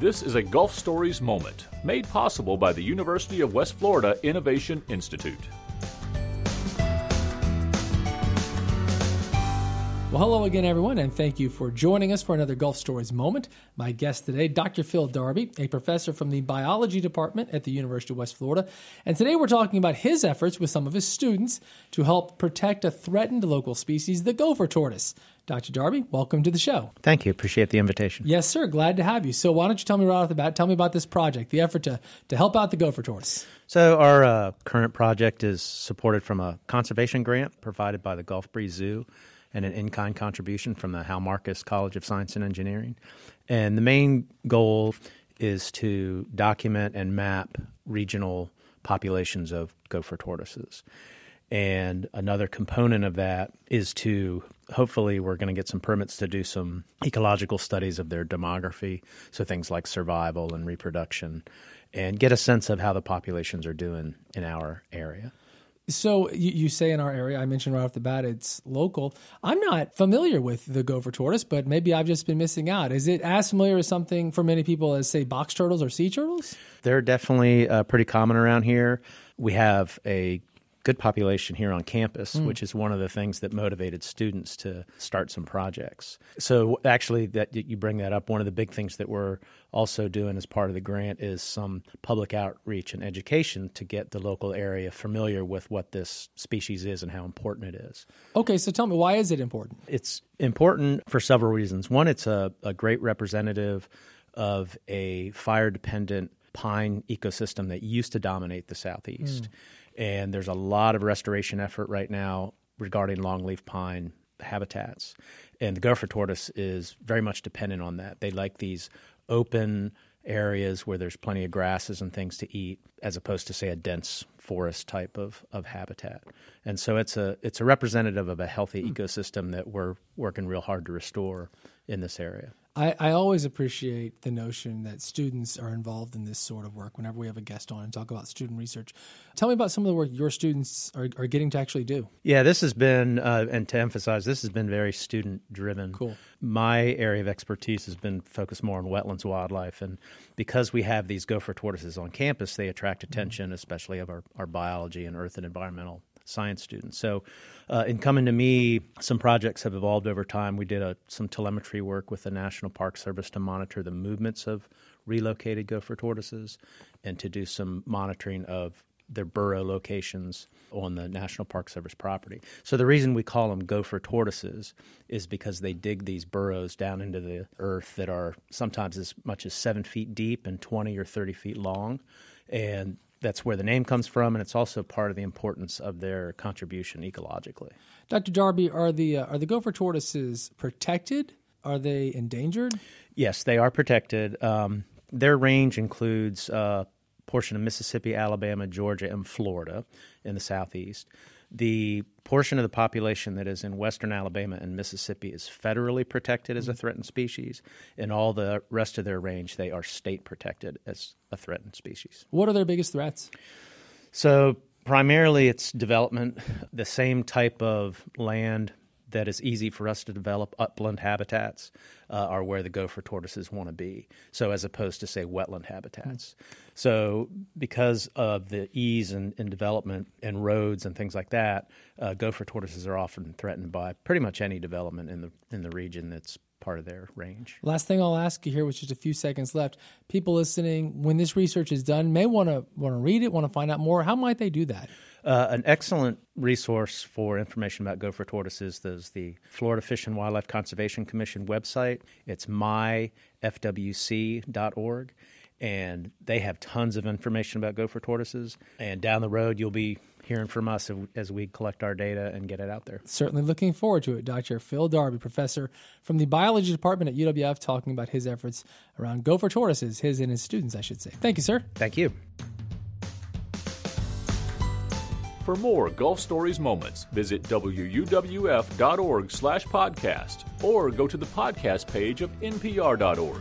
This is a Gulf Stories moment made possible by the University of West Florida Innovation Institute. Well, hello again, everyone, and thank you for joining us for another Gulf Stories moment. My guest today, Dr. Phil Darby, a professor from the biology department at the University of West Florida. And today we're talking about his efforts with some of his students to help protect a threatened local species, the gopher tortoise. Dr. Darby, welcome to the show. Thank you. Appreciate the invitation. Yes, sir. Glad to have you. So, why don't you tell me right off the bat, tell me about this project, the effort to, to help out the gopher tortoise. So, our uh, current project is supported from a conservation grant provided by the Gulf Breeze Zoo and an in kind contribution from the Hal Marcus College of Science and Engineering. And the main goal is to document and map regional populations of gopher tortoises. And another component of that is to hopefully we're going to get some permits to do some ecological studies of their demography, so things like survival and reproduction, and get a sense of how the populations are doing in our area. So you, you, say in our area, I mentioned right off the bat, it's local. I'm not familiar with the gopher tortoise, but maybe I've just been missing out. Is it as familiar as something for many people as, say, box turtles or sea turtles? They're definitely uh, pretty common around here. We have a good population here on campus, mm. which is one of the things that motivated students to start some projects. So actually that you bring that up, one of the big things that we're also doing as part of the grant is some public outreach and education to get the local area familiar with what this species is and how important it is. Okay, so tell me why is it important? It's important for several reasons. One, it's a, a great representative of a fire dependent pine ecosystem that used to dominate the southeast. Mm and there's a lot of restoration effort right now regarding longleaf pine habitats. And the gopher tortoise is very much dependent on that. They like these open areas where there's plenty of grasses and things to eat, as opposed to say a dense forest type of, of habitat. And so it's a it's a representative of a healthy hmm. ecosystem that we're working real hard to restore in this area. I, I, always appreciate the notion that students are involved in this sort of work whenever we have a guest on and talk about student research. Tell me about some of the work your students are, are getting to actually do. Yeah, this has been, uh, and to emphasize, this has been very student driven. Cool. My area of expertise has been focused more on wetlands wildlife. And because we have these gopher tortoises on campus, they attract attention, mm-hmm. especially of our, our biology and earth and environmental science students. So, uh, in coming to me, some projects have evolved over time. We did a, some telemetry work with the National Park Service to monitor the movements of relocated gopher tortoises and to do some monitoring of their burrow locations on the National Park Service property. So the reason we call them gopher tortoises is because they dig these burrows down into the earth that are sometimes as much as seven feet deep and 20 or 30 feet long. And that's where the name comes from, and it's also part of the importance of their contribution ecologically. Dr. Darby, are the uh, are the gopher tortoises protected? Are they endangered? Yes, they are protected. Um, their range includes a uh, portion of Mississippi, Alabama, Georgia, and Florida in the southeast. The portion of the population that is in western Alabama and Mississippi is federally protected as a mm-hmm. threatened species. In all the rest of their range, they are state protected as a threatened species. What are their biggest threats? So, primarily, it's development, the same type of land that is easy for us to develop upland habitats uh, are where the gopher tortoises want to be. So as opposed to say wetland habitats. Mm-hmm. So because of the ease in, in, development and roads and things like that, uh, gopher tortoises are often threatened by pretty much any development in the in the region that's part of their range. Last thing I'll ask you here, with just a few seconds left, people listening, when this research is done, may want to want to read it, want to find out more. How might they do that? Uh, an excellent resource for information about gopher tortoises is the Florida Fish and Wildlife Conservation Commission website. It's myfwc.org, and they have tons of information about gopher tortoises. And down the road, you'll be hearing from us as we collect our data and get it out there. Certainly looking forward to it. Dr. Phil Darby, professor from the biology department at UWF, talking about his efforts around gopher tortoises, his and his students, I should say. Thank you, sir. Thank you. For more Gulf Stories moments, visit wuwf.org slash podcast or go to the podcast page of npr.org.